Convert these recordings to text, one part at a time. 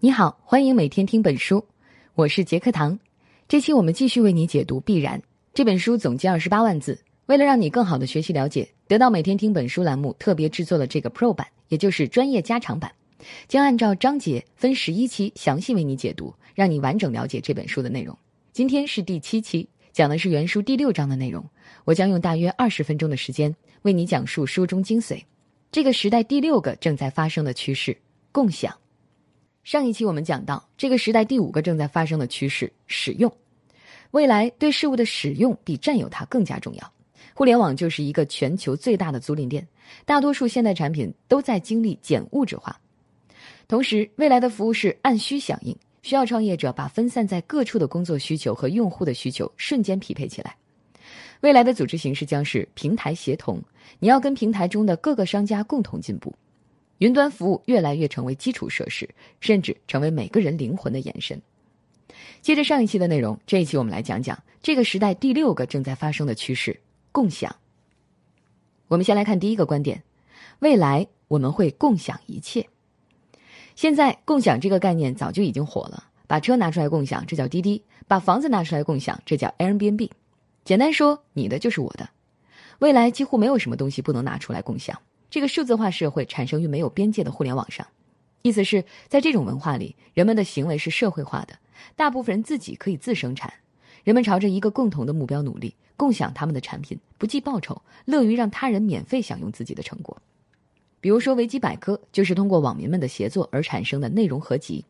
你好，欢迎每天听本书，我是杰克唐。这期我们继续为你解读《必然》这本书，总计二十八万字。为了让你更好的学习了解，得到每天听本书栏目特别制作了这个 Pro 版，也就是专业加长版，将按照章节分十一期详细为你解读，让你完整了解这本书的内容。今天是第七期，讲的是原书第六章的内容。我将用大约二十分钟的时间为你讲述书中精髓。这个时代第六个正在发生的趋势——共享。上一期我们讲到，这个时代第五个正在发生的趋势——使用。未来对事物的使用比占有它更加重要。互联网就是一个全球最大的租赁店，大多数现代产品都在经历减物质化。同时，未来的服务是按需响应，需要创业者把分散在各处的工作需求和用户的需求瞬间匹配起来。未来的组织形式将是平台协同，你要跟平台中的各个商家共同进步。云端服务越来越成为基础设施，甚至成为每个人灵魂的延伸。接着上一期的内容，这一期我们来讲讲这个时代第六个正在发生的趋势——共享。我们先来看第一个观点：未来我们会共享一切。现在共享这个概念早就已经火了，把车拿出来共享，这叫滴滴；把房子拿出来共享，这叫 Airbnb。简单说，你的就是我的。未来几乎没有什么东西不能拿出来共享。这个数字化社会产生于没有边界的互联网上，意思是在这种文化里，人们的行为是社会化的，大部分人自己可以自生产，人们朝着一个共同的目标努力，共享他们的产品，不计报酬，乐于让他人免费享用自己的成果。比如说，维基百科就是通过网民们的协作而产生的内容合集，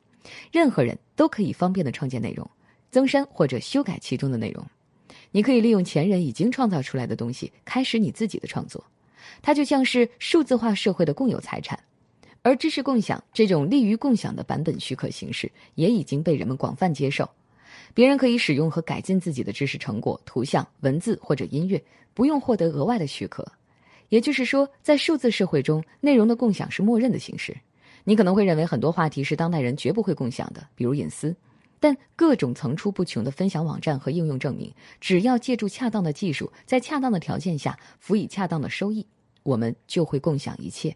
任何人都可以方便的创建内容，增删或者修改其中的内容。你可以利用前人已经创造出来的东西，开始你自己的创作。它就像是数字化社会的共有财产，而知识共享这种利于共享的版本许可形式也已经被人们广泛接受。别人可以使用和改进自己的知识成果、图像、文字或者音乐，不用获得额外的许可。也就是说，在数字社会中，内容的共享是默认的形式。你可能会认为很多话题是当代人绝不会共享的，比如隐私。但各种层出不穷的分享网站和应用证明，只要借助恰当的技术，在恰当的条件下，辅以恰当的收益。我们就会共享一切，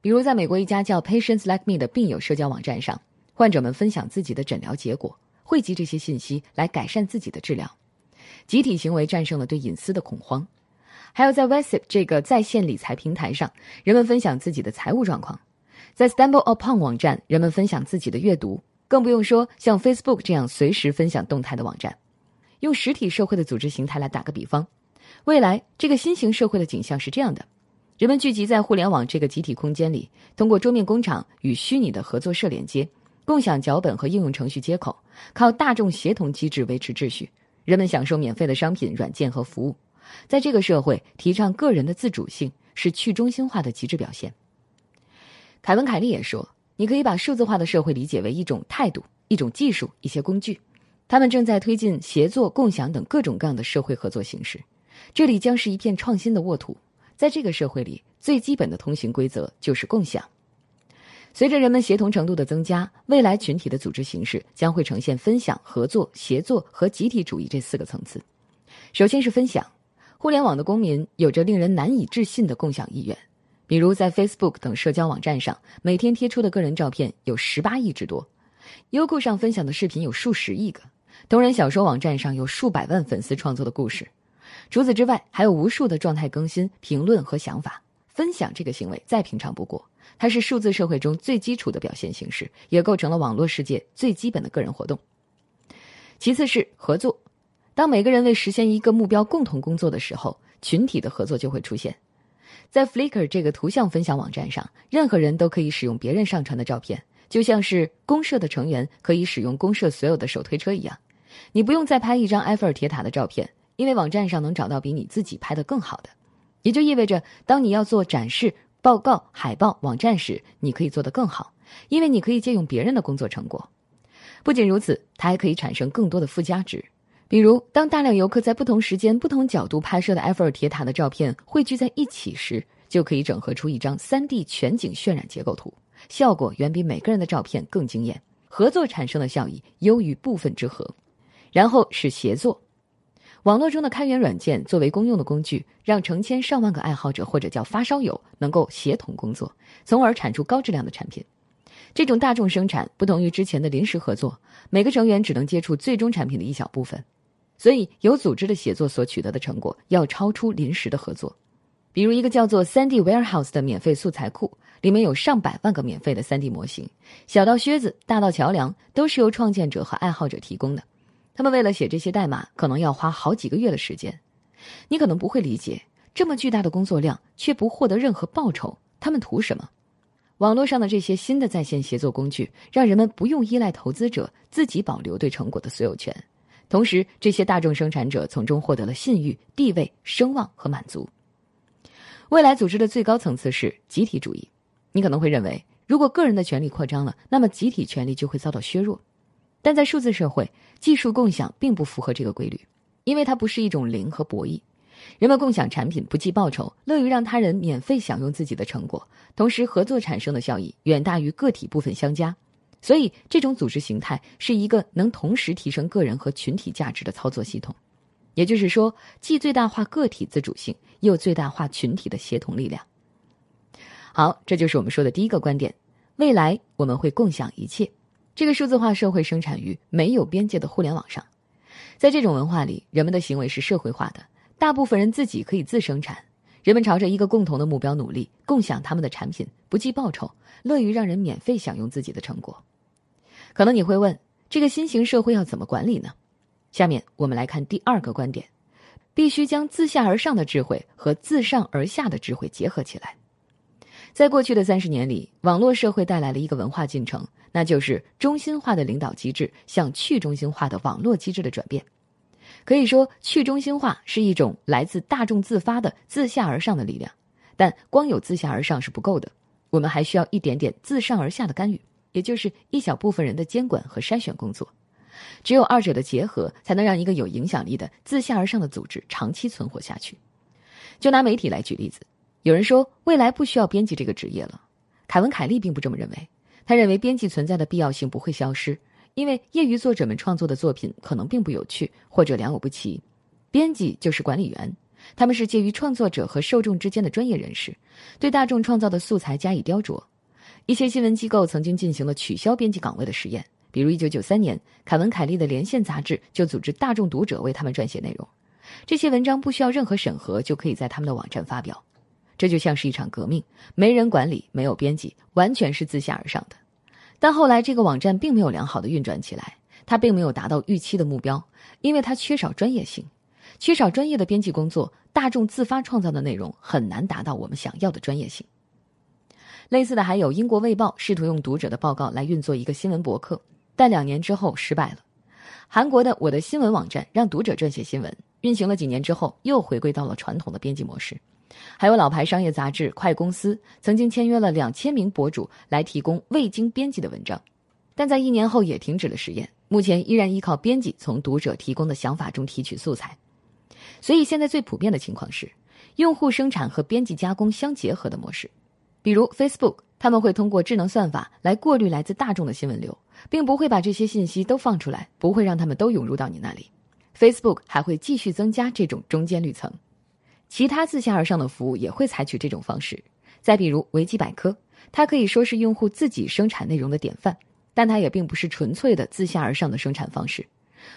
比如在美国一家叫 Patients Like Me 的病友社交网站上，患者们分享自己的诊疗结果，汇集这些信息来改善自己的治疗。集体行为战胜了对隐私的恐慌。还有在 w e s i p 这个在线理财平台上，人们分享自己的财务状况；在 Stumble Upon 网站，人们分享自己的阅读。更不用说像 Facebook 这样随时分享动态的网站。用实体社会的组织形态来打个比方，未来这个新型社会的景象是这样的。人们聚集在互联网这个集体空间里，通过桌面工厂与虚拟的合作社连接，共享脚本和应用程序接口，靠大众协同机制维持秩序。人们享受免费的商品、软件和服务。在这个社会，提倡个人的自主性是去中心化的极致表现。凯文·凯利也说：“你可以把数字化的社会理解为一种态度、一种技术、一些工具，他们正在推进协作、共享等各种各样的社会合作形式。这里将是一片创新的沃土。”在这个社会里，最基本的通行规则就是共享。随着人们协同程度的增加，未来群体的组织形式将会呈现分享、合作、协作和集体主义这四个层次。首先是分享，互联网的公民有着令人难以置信的共享意愿。比如在 Facebook 等社交网站上，每天贴出的个人照片有十八亿之多；优酷上分享的视频有数十亿个；同人小说网站上有数百万粉丝创作的故事。除此之外，还有无数的状态更新、评论和想法分享。这个行为再平常不过，它是数字社会中最基础的表现形式，也构成了网络世界最基本的个人活动。其次是合作，当每个人为实现一个目标共同工作的时候，群体的合作就会出现。在 Flickr 这个图像分享网站上，任何人都可以使用别人上传的照片，就像是公社的成员可以使用公社所有的手推车一样。你不用再拍一张埃菲尔铁塔的照片。因为网站上能找到比你自己拍的更好的，也就意味着，当你要做展示、报告、海报、网站时，你可以做得更好，因为你可以借用别人的工作成果。不仅如此，它还可以产生更多的附加值，比如当大量游客在不同时间、不同角度拍摄的埃菲尔铁塔的照片汇聚在一起时，就可以整合出一张 3D 全景渲染结构图，效果远比每个人的照片更惊艳，合作产生的效益优于部分之和。然后是协作。网络中的开源软件作为公用的工具，让成千上万个爱好者或者叫发烧友能够协同工作，从而产出高质量的产品。这种大众生产不同于之前的临时合作，每个成员只能接触最终产品的一小部分，所以有组织的写作所取得的成果要超出临时的合作。比如一个叫做三 D Warehouse 的免费素材库，里面有上百万个免费的 3D 模型，小到靴子，大到桥梁，都是由创建者和爱好者提供的。他们为了写这些代码，可能要花好几个月的时间。你可能不会理解，这么巨大的工作量却不获得任何报酬，他们图什么？网络上的这些新的在线协作工具，让人们不用依赖投资者，自己保留对成果的所有权。同时，这些大众生产者从中获得了信誉、地位、声望和满足。未来组织的最高层次是集体主义。你可能会认为，如果个人的权利扩张了，那么集体权利就会遭到削弱。但在数字社会，技术共享并不符合这个规律，因为它不是一种零和博弈。人们共享产品不计报酬，乐于让他人免费享用自己的成果，同时合作产生的效益远大于个体部分相加。所以，这种组织形态是一个能同时提升个人和群体价值的操作系统。也就是说，既最大化个体自主性，又最大化群体的协同力量。好，这就是我们说的第一个观点：未来我们会共享一切。这个数字化社会生产于没有边界的互联网上，在这种文化里，人们的行为是社会化的，大部分人自己可以自生产。人们朝着一个共同的目标努力，共享他们的产品，不计报酬，乐于让人免费享用自己的成果。可能你会问，这个新型社会要怎么管理呢？下面我们来看第二个观点：必须将自下而上的智慧和自上而下的智慧结合起来。在过去的三十年里，网络社会带来了一个文化进程，那就是中心化的领导机制向去中心化的网络机制的转变。可以说，去中心化是一种来自大众自发的自下而上的力量，但光有自下而上是不够的，我们还需要一点点自上而下的干预，也就是一小部分人的监管和筛选工作。只有二者的结合，才能让一个有影响力的自下而上的组织长期存活下去。就拿媒体来举例子，有人说未来不需要编辑这个职业了，凯文·凯利并不这么认为。他认为编辑存在的必要性不会消失，因为业余作者们创作的作品可能并不有趣或者良莠不齐。编辑就是管理员，他们是介于创作者和受众之间的专业人士，对大众创造的素材加以雕琢。一些新闻机构曾经进行了取消编辑岗位的实验。比如，一九九三年，凯文·凯利的《连线》杂志就组织大众读者为他们撰写内容，这些文章不需要任何审核就可以在他们的网站发表。这就像是一场革命，没人管理，没有编辑，完全是自下而上的。但后来，这个网站并没有良好的运转起来，它并没有达到预期的目标，因为它缺少专业性，缺少专业的编辑工作，大众自发创造的内容很难达到我们想要的专业性。类似的还有，英国《卫报》试图用读者的报告来运作一个新闻博客。但两年之后失败了。韩国的我的新闻网站让读者撰写新闻，运行了几年之后又回归到了传统的编辑模式。还有老牌商业杂志《快公司》曾经签约了两千名博主来提供未经编辑的文章，但在一年后也停止了实验。目前依然依靠编辑从读者提供的想法中提取素材。所以现在最普遍的情况是，用户生产和编辑加工相结合的模式，比如 Facebook。他们会通过智能算法来过滤来自大众的新闻流，并不会把这些信息都放出来，不会让他们都涌入到你那里。Facebook 还会继续增加这种中间滤层，其他自下而上的服务也会采取这种方式。再比如维基百科，它可以说是用户自己生产内容的典范，但它也并不是纯粹的自下而上的生产方式。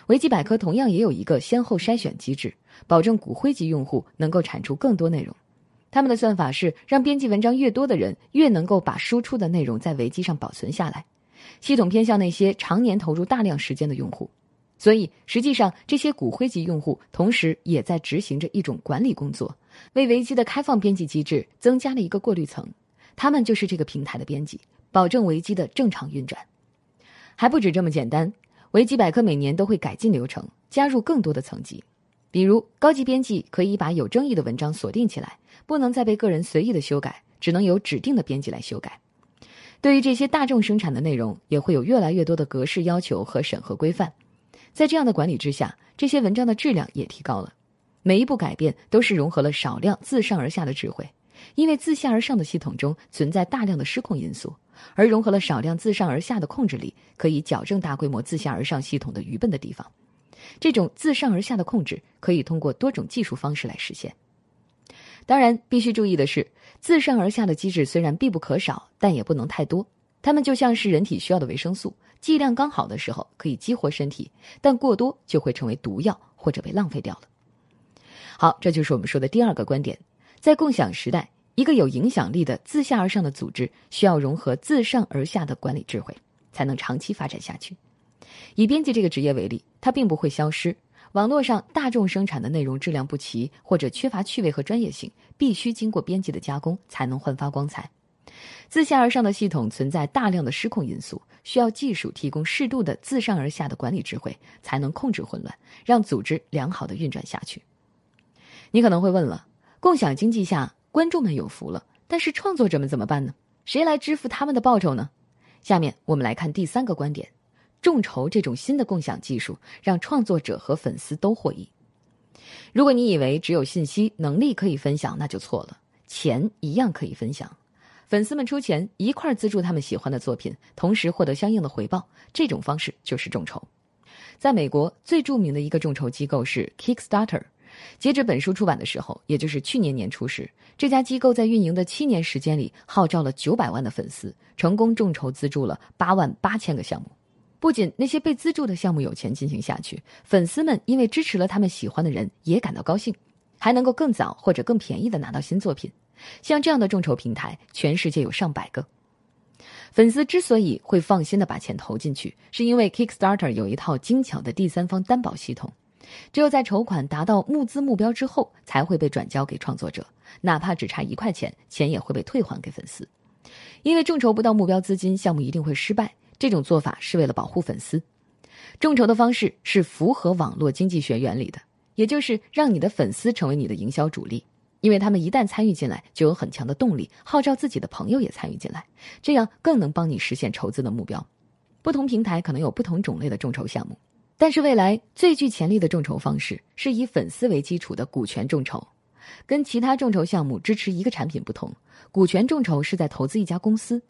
维基百科同样也有一个先后筛选机制，保证骨灰级用户能够产出更多内容。他们的算法是让编辑文章越多的人越能够把输出的内容在维基上保存下来，系统偏向那些常年投入大量时间的用户，所以实际上这些骨灰级用户同时也在执行着一种管理工作，为维基的开放编辑机制增加了一个过滤层，他们就是这个平台的编辑，保证维基的正常运转。还不止这么简单，维基百科每年都会改进流程，加入更多的层级。比如，高级编辑可以把有争议的文章锁定起来，不能再被个人随意的修改，只能由指定的编辑来修改。对于这些大众生产的内容，也会有越来越多的格式要求和审核规范。在这样的管理之下，这些文章的质量也提高了。每一步改变都是融合了少量自上而下的智慧，因为自下而上的系统中存在大量的失控因素，而融合了少量自上而下的控制力，可以矫正大规模自下而上系统的愚笨的地方。这种自上而下的控制可以通过多种技术方式来实现。当然，必须注意的是，自上而下的机制虽然必不可少，但也不能太多。它们就像是人体需要的维生素，剂量刚好的时候可以激活身体，但过多就会成为毒药或者被浪费掉了。好，这就是我们说的第二个观点，在共享时代，一个有影响力的自下而上的组织需要融合自上而下的管理智慧，才能长期发展下去。以编辑这个职业为例，它并不会消失。网络上大众生产的内容质量不齐或者缺乏趣味和专业性，必须经过编辑的加工才能焕发光彩。自下而上的系统存在大量的失控因素，需要技术提供适度的自上而下的管理智慧，才能控制混乱，让组织良好的运转下去。你可能会问了：共享经济下，观众们有福了，但是创作者们怎么办呢？谁来支付他们的报酬呢？下面我们来看第三个观点。众筹这种新的共享技术，让创作者和粉丝都获益。如果你以为只有信息能力可以分享，那就错了。钱一样可以分享，粉丝们出钱一块资助他们喜欢的作品，同时获得相应的回报。这种方式就是众筹。在美国，最著名的一个众筹机构是 Kickstarter。截止本书出版的时候，也就是去年年初时，这家机构在运营的七年时间里，号召了九百万的粉丝，成功众筹资助了八万八千个项目。不仅那些被资助的项目有钱进行下去，粉丝们因为支持了他们喜欢的人也感到高兴，还能够更早或者更便宜的拿到新作品。像这样的众筹平台，全世界有上百个。粉丝之所以会放心的把钱投进去，是因为 Kickstarter 有一套精巧的第三方担保系统，只有在筹款达到募资目标之后，才会被转交给创作者，哪怕只差一块钱，钱也会被退还给粉丝。因为众筹不到目标资金，项目一定会失败。这种做法是为了保护粉丝，众筹的方式是符合网络经济学原理的，也就是让你的粉丝成为你的营销主力，因为他们一旦参与进来，就有很强的动力号召自己的朋友也参与进来，这样更能帮你实现筹资的目标。不同平台可能有不同种类的众筹项目，但是未来最具潜力的众筹方式是以粉丝为基础的股权众筹，跟其他众筹项目支持一个产品不同，股权众筹是在投资一家公司。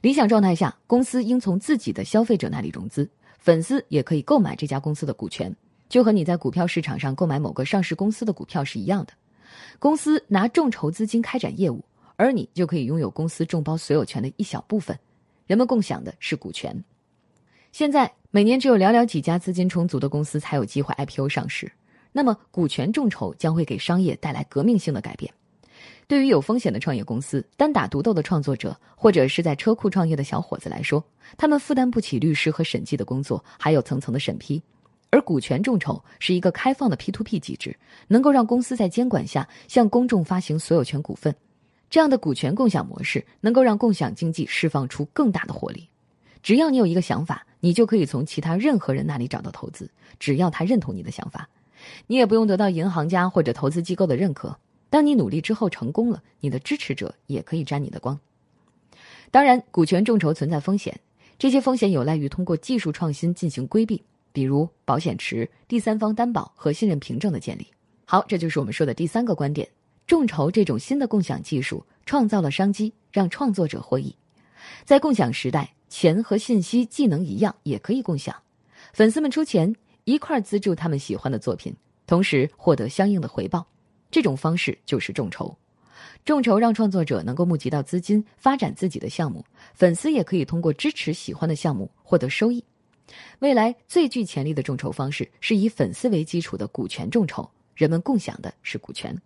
理想状态下，公司应从自己的消费者那里融资，粉丝也可以购买这家公司的股权，就和你在股票市场上购买某个上市公司的股票是一样的。公司拿众筹资金开展业务，而你就可以拥有公司众包所有权的一小部分，人们共享的是股权。现在每年只有寥寥几家资金充足的公司才有机会 IPO 上市，那么股权众筹将会给商业带来革命性的改变。对于有风险的创业公司、单打独斗的创作者，或者是在车库创业的小伙子来说，他们负担不起律师和审计的工作，还有层层的审批。而股权众筹是一个开放的 P to P 机制，能够让公司在监管下向公众发行所有权股份。这样的股权共享模式能够让共享经济释放出更大的活力。只要你有一个想法，你就可以从其他任何人那里找到投资，只要他认同你的想法，你也不用得到银行家或者投资机构的认可。当你努力之后成功了，你的支持者也可以沾你的光。当然，股权众筹存在风险，这些风险有赖于通过技术创新进行规避，比如保险池、第三方担保和信任凭证的建立。好，这就是我们说的第三个观点：众筹这种新的共享技术创造了商机，让创作者获益。在共享时代，钱和信息技能一样也可以共享，粉丝们出钱一块资助他们喜欢的作品，同时获得相应的回报。这种方式就是众筹，众筹让创作者能够募集到资金，发展自己的项目；粉丝也可以通过支持喜欢的项目获得收益。未来最具潜力的众筹方式是以粉丝为基础的股权众筹，人们共享的是股权。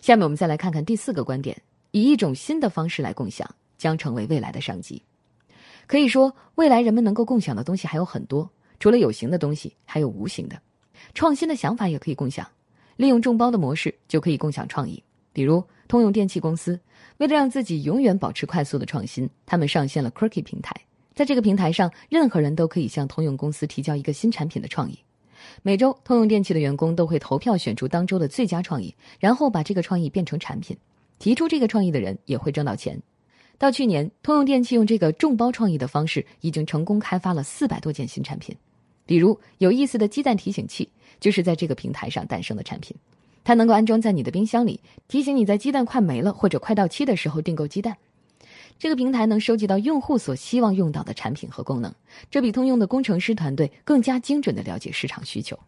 下面我们再来看看第四个观点：以一种新的方式来共享，将成为未来的商机。可以说，未来人们能够共享的东西还有很多，除了有形的东西，还有无形的，创新的想法也可以共享。利用众包的模式就可以共享创意，比如通用电气公司，为了让自己永远保持快速的创新，他们上线了 Quirky 平台。在这个平台上，任何人都可以向通用公司提交一个新产品的创意。每周，通用电气的员工都会投票选出当周的最佳创意，然后把这个创意变成产品。提出这个创意的人也会挣到钱。到去年，通用电气用这个众包创意的方式，已经成功开发了四百多件新产品。比如有意思的鸡蛋提醒器，就是在这个平台上诞生的产品。它能够安装在你的冰箱里，提醒你在鸡蛋快没了或者快到期的时候订购鸡蛋。这个平台能收集到用户所希望用到的产品和功能，这比通用的工程师团队更加精准的了解市场需求。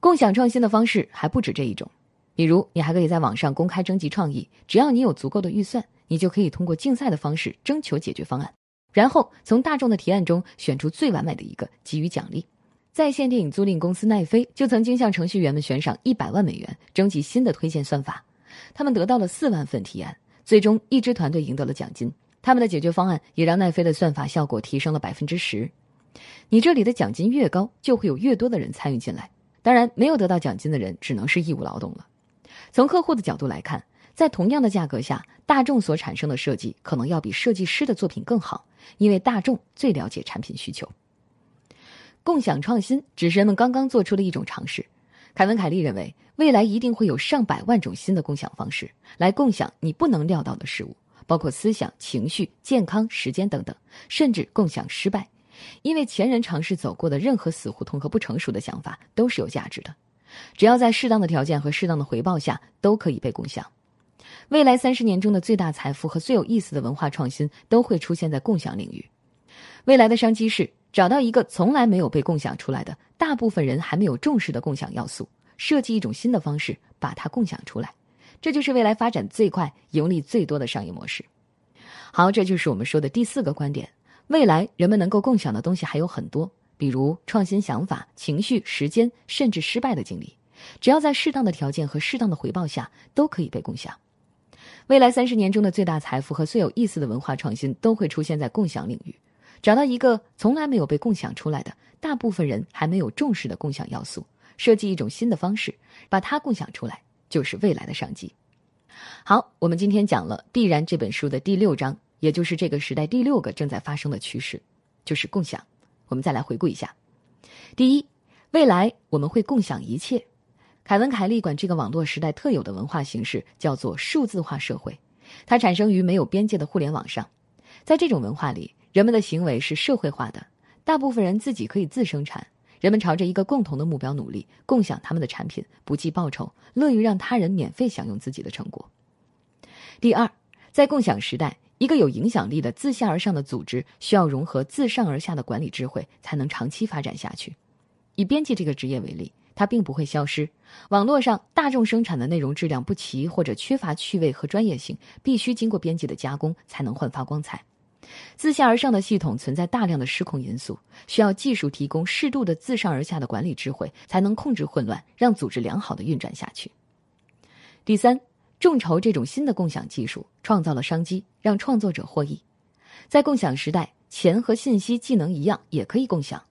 共享创新的方式还不止这一种，比如你还可以在网上公开征集创意，只要你有足够的预算，你就可以通过竞赛的方式征求解决方案，然后从大众的提案中选出最完美的一个，给予奖励。在线电影租赁公司奈飞就曾经向程序员们悬赏一百万美元，征集新的推荐算法。他们得到了四万份提案，最终一支团队赢得了奖金。他们的解决方案也让奈飞的算法效果提升了百分之十。你这里的奖金越高，就会有越多的人参与进来。当然，没有得到奖金的人只能是义务劳动了。从客户的角度来看，在同样的价格下，大众所产生的设计可能要比设计师的作品更好，因为大众最了解产品需求。共享创新只是人们刚刚做出的一种尝试。凯文·凯利认为，未来一定会有上百万种新的共享方式来共享你不能料到的事物，包括思想、情绪、健康、时间等等，甚至共享失败。因为前人尝试走过的任何死胡同和不成熟的想法都是有价值的，只要在适当的条件和适当的回报下，都可以被共享。未来三十年中的最大财富和最有意思的文化创新都会出现在共享领域。未来的商机是。找到一个从来没有被共享出来的、大部分人还没有重视的共享要素，设计一种新的方式把它共享出来，这就是未来发展最快、盈利最多的商业模式。好，这就是我们说的第四个观点：未来人们能够共享的东西还有很多，比如创新想法、情绪、时间，甚至失败的经历，只要在适当的条件和适当的回报下，都可以被共享。未来三十年中的最大财富和最有意思的文化创新都会出现在共享领域。找到一个从来没有被共享出来的、大部分人还没有重视的共享要素，设计一种新的方式，把它共享出来，就是未来的商机。好，我们今天讲了《必然》这本书的第六章，也就是这个时代第六个正在发生的趋势，就是共享。我们再来回顾一下：第一，未来我们会共享一切。凯文·凯利管这个网络时代特有的文化形式叫做数字化社会，它产生于没有边界的互联网上，在这种文化里。人们的行为是社会化的，大部分人自己可以自生产。人们朝着一个共同的目标努力，共享他们的产品，不计报酬，乐于让他人免费享用自己的成果。第二，在共享时代，一个有影响力的自下而上的组织需要融合自上而下的管理智慧，才能长期发展下去。以编辑这个职业为例，它并不会消失。网络上大众生产的内容质量不齐或者缺乏趣味和专业性，必须经过编辑的加工，才能焕发光彩。自下而上的系统存在大量的失控因素，需要技术提供适度的自上而下的管理智慧，才能控制混乱，让组织良好的运转下去。第三，众筹这种新的共享技术创造了商机，让创作者获益。在共享时代，钱和信息技能一样也可以共享，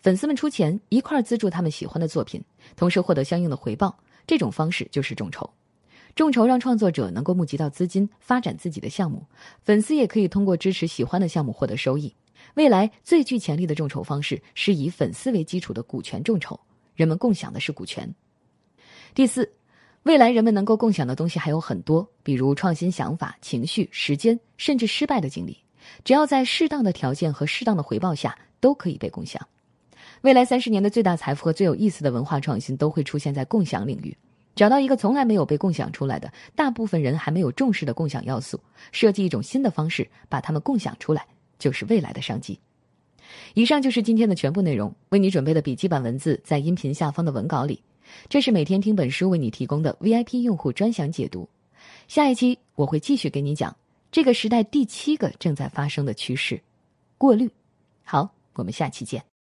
粉丝们出钱一块资助他们喜欢的作品，同时获得相应的回报，这种方式就是众筹。众筹让创作者能够募集到资金，发展自己的项目；粉丝也可以通过支持喜欢的项目获得收益。未来最具潜力的众筹方式是以粉丝为基础的股权众筹，人们共享的是股权。第四，未来人们能够共享的东西还有很多，比如创新想法、情绪、时间，甚至失败的经历，只要在适当的条件和适当的回报下，都可以被共享。未来三十年的最大财富和最有意思的文化创新都会出现在共享领域。找到一个从来没有被共享出来的、大部分人还没有重视的共享要素，设计一种新的方式把它们共享出来，就是未来的商机。以上就是今天的全部内容，为你准备的笔记版文字在音频下方的文稿里。这是每天听本书为你提供的 VIP 用户专享解读。下一期我会继续给你讲这个时代第七个正在发生的趋势——过滤。好，我们下期见。